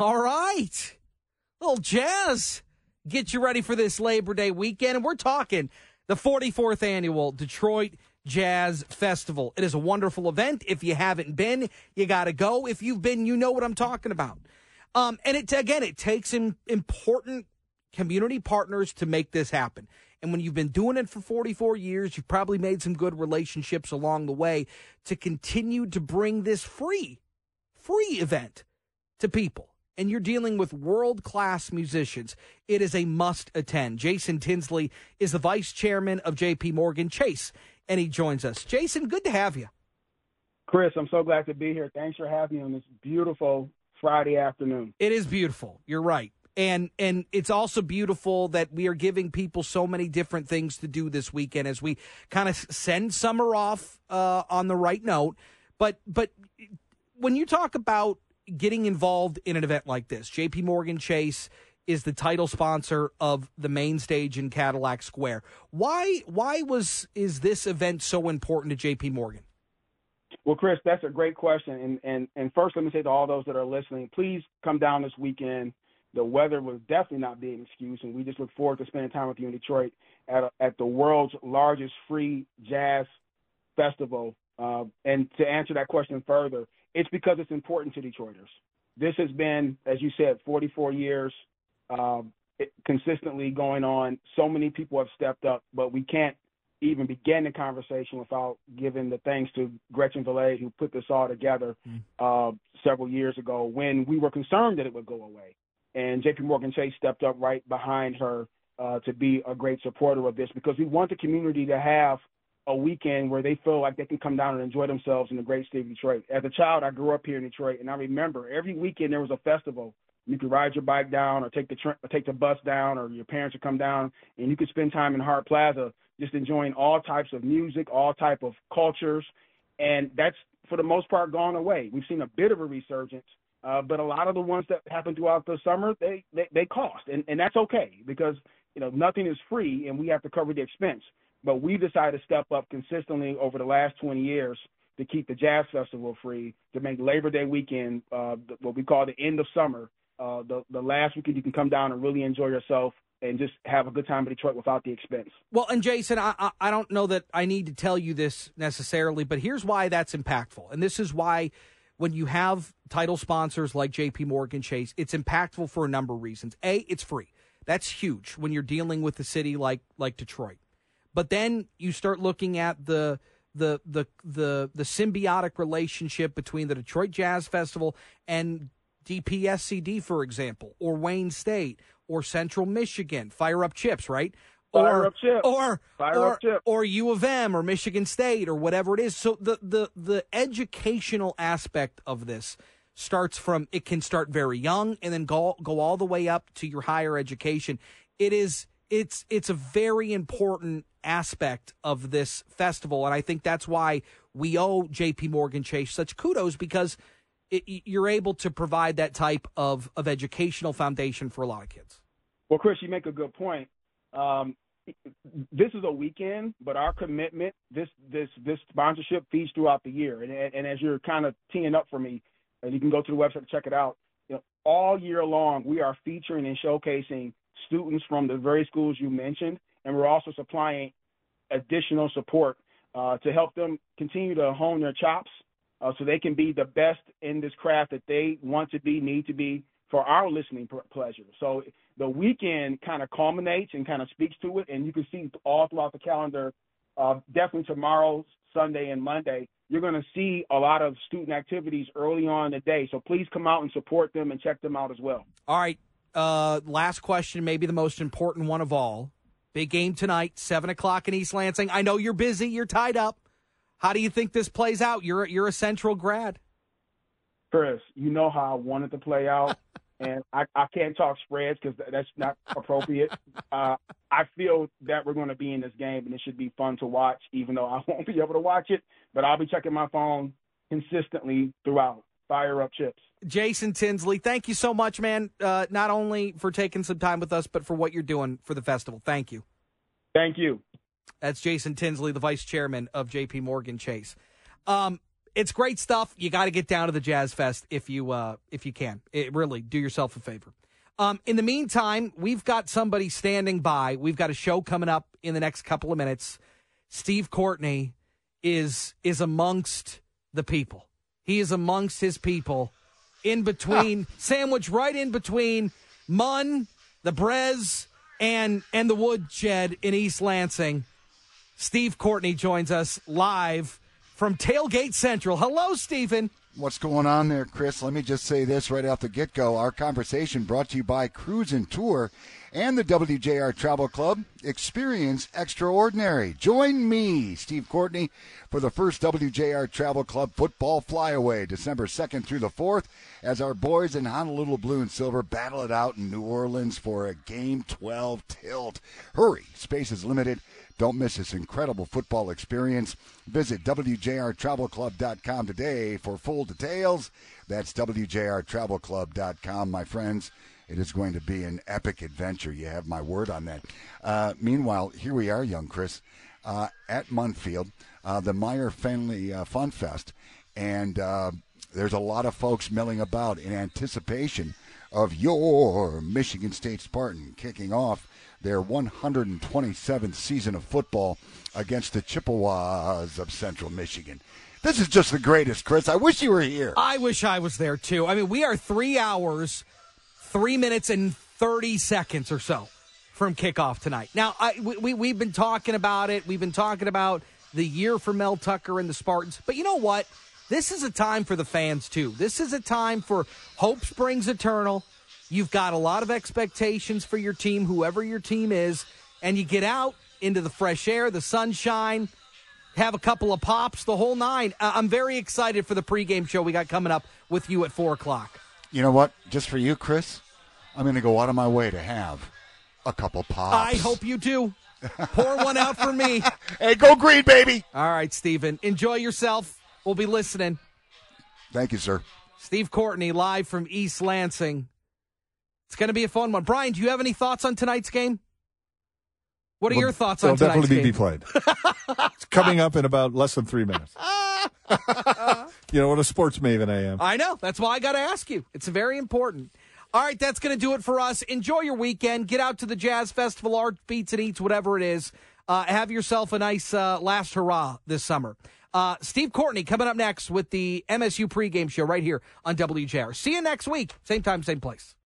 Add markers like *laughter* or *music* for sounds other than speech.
All right. Little jazz. Get you ready for this Labor Day weekend. And we're talking the 44th annual Detroit Jazz Festival. It is a wonderful event. If you haven't been, you got to go. If you've been, you know what I'm talking about. Um, and it again, it takes important community partners to make this happen. And when you've been doing it for 44 years, you've probably made some good relationships along the way to continue to bring this free, free event to people. And you're dealing with world class musicians. It is a must attend. Jason Tinsley is the vice chairman of JP Morgan Chase, and he joins us. Jason, good to have you. Chris, I'm so glad to be here. Thanks for having me on this beautiful Friday afternoon. It is beautiful. You're right and and it's also beautiful that we are giving people so many different things to do this weekend as we kind of send summer off uh, on the right note. But but when you talk about getting involved in an event like this, J.P. Morgan Chase is the title sponsor of the main stage in Cadillac Square. Why why was is this event so important to J.P. Morgan? Well, Chris, that's a great question. And, and and first, let me say to all those that are listening, please come down this weekend the weather will definitely not be an excuse, and we just look forward to spending time with you in Detroit at a, at the world's largest free jazz festival. Uh, and to answer that question further, it's because it's important to Detroiters. This has been, as you said, 44 years uh, it, consistently going on. So many people have stepped up, but we can't even begin the conversation without giving the thanks to Gretchen Valade, who put this all together mm. uh, several years ago when we were concerned that it would go away and JP Morgan Chase stepped up right behind her uh, to be a great supporter of this because we want the community to have a weekend where they feel like they can come down and enjoy themselves in the great state of Detroit. As a child, I grew up here in Detroit, and I remember every weekend there was a festival. You could ride your bike down, or take the tra- or take the bus down, or your parents would come down, and you could spend time in Hart Plaza just enjoying all types of music, all type of cultures, and that's for the most part gone away. We've seen a bit of a resurgence uh, but a lot of the ones that happen throughout the summer, they, they, they cost, and, and that's okay because you know nothing is free, and we have to cover the expense. But we decided to step up consistently over the last 20 years to keep the Jazz Festival free, to make Labor Day weekend uh, what we call the end of summer, uh, the the last weekend you can come down and really enjoy yourself and just have a good time in Detroit without the expense. Well, and Jason, I, I don't know that I need to tell you this necessarily, but here's why that's impactful, and this is why when you have title sponsors like JP Morgan Chase, it's impactful for a number of reasons. A, it's free. That's huge when you're dealing with a city like like Detroit. But then you start looking at the the the the the symbiotic relationship between the Detroit Jazz Festival and DPSCD, for example, or Wayne State or Central Michigan. Fire up chips, right? Fire or, up chip. Or, Fire or, up chip. or U of M or Michigan State or whatever it is. So the, the, the educational aspect of this starts from, it can start very young and then go, go all the way up to your higher education. It is, it's, it's a very important aspect of this festival. And I think that's why we owe JP Morgan Chase such kudos because it, you're able to provide that type of, of educational foundation for a lot of kids. Well, Chris, you make a good point um, this is a weekend, but our commitment, this this this sponsorship feeds throughout the year. And and, as you're kind of teeing up for me, and you can go to the website to check it out. You know, all year long, we are featuring and showcasing students from the very schools you mentioned, and we're also supplying additional support uh, to help them continue to hone their chops, uh, so they can be the best in this craft that they want to be, need to be for our listening pleasure. So the weekend kind of culminates and kind of speaks to it, and you can see all throughout the calendar. Uh, definitely tomorrow, Sunday, and Monday, you're going to see a lot of student activities early on in the day. So please come out and support them and check them out as well. All right. Uh, last question, maybe the most important one of all. Big game tonight, seven o'clock in East Lansing. I know you're busy, you're tied up. How do you think this plays out? You're you're a Central grad. Chris, you know how I wanted to play out. *laughs* and I, I can't talk spreads because that's not appropriate. Uh, I feel that we're going to be in this game, and it should be fun to watch, even though I *laughs* won't be able to watch it. But I'll be checking my phone consistently throughout. Fire up chips. Jason Tinsley, thank you so much, man. Uh, not only for taking some time with us, but for what you're doing for the festival. Thank you. Thank you. That's Jason Tinsley, the vice chairman of JP Morgan Chase. Um, it's great stuff. You got to get down to the Jazz Fest if you uh, if you can. It really do yourself a favor. Um, in the meantime, we've got somebody standing by. We've got a show coming up in the next couple of minutes. Steve Courtney is is amongst the people. He is amongst his people, in between, sandwich right in between Munn, the Brez, and and the Woodshed in East Lansing. Steve Courtney joins us live from Tailgate Central. Hello, Stephen. What's going on there, Chris? Let me just say this right off the get go. Our conversation brought to you by Cruise and Tour and the WJR Travel Club. Experience extraordinary. Join me, Steve Courtney, for the first WJR Travel Club football flyaway, December 2nd through the 4th, as our boys in Honolulu Blue and Silver battle it out in New Orleans for a Game 12 tilt. Hurry, space is limited. Don't miss this incredible football experience. Visit WJRTravelClub.com today for full details. That's WJRTravelClub.com, my friends. It is going to be an epic adventure. You have my word on that. Uh, meanwhile, here we are, young Chris, uh, at Munn Field, uh, the Meijer Family uh, Fun Fest, and uh, there's a lot of folks milling about in anticipation of your Michigan State Spartan kicking off their 127th season of football against the Chippewas of Central Michigan. This is just the greatest, Chris. I wish you were here. I wish I was there too. I mean, we are three hours, three minutes, and 30 seconds or so from kickoff tonight. Now, I, we, we, have been talking about it. We've been talking about the year for Mel Tucker and the Spartans. But you know what? This is a time for the fans, too. This is a time for hope springs eternal. You've got a lot of expectations for your team, whoever your team is, and you get out into the fresh air, the sunshine, have a couple of pops, the whole nine. I'm very excited for the pregame show we got coming up with you at 4 o'clock. You know what? Just for you, Chris, I'm going to go out of my way to have a couple pops. I hope you do. Pour one out for me. *laughs* Hey, go green, baby. All right, Stephen. Enjoy yourself. We'll be listening. Thank you, sir. Steve Courtney, live from East Lansing. It's going to be a fun one. Brian, do you have any thoughts on tonight's game? What are well, your thoughts on tonight's game? It'll definitely be played. *laughs* it's coming up in about less than three minutes. *laughs* you know what a sports maven I am. I know. That's why I got to ask you. It's very important. All right, that's going to do it for us. Enjoy your weekend. Get out to the Jazz Festival, Art Beats and Eats, whatever it is. Uh, have yourself a nice uh, last hurrah this summer. Uh, Steve Courtney coming up next with the MSU pregame show right here on WJR. See you next week. Same time, same place.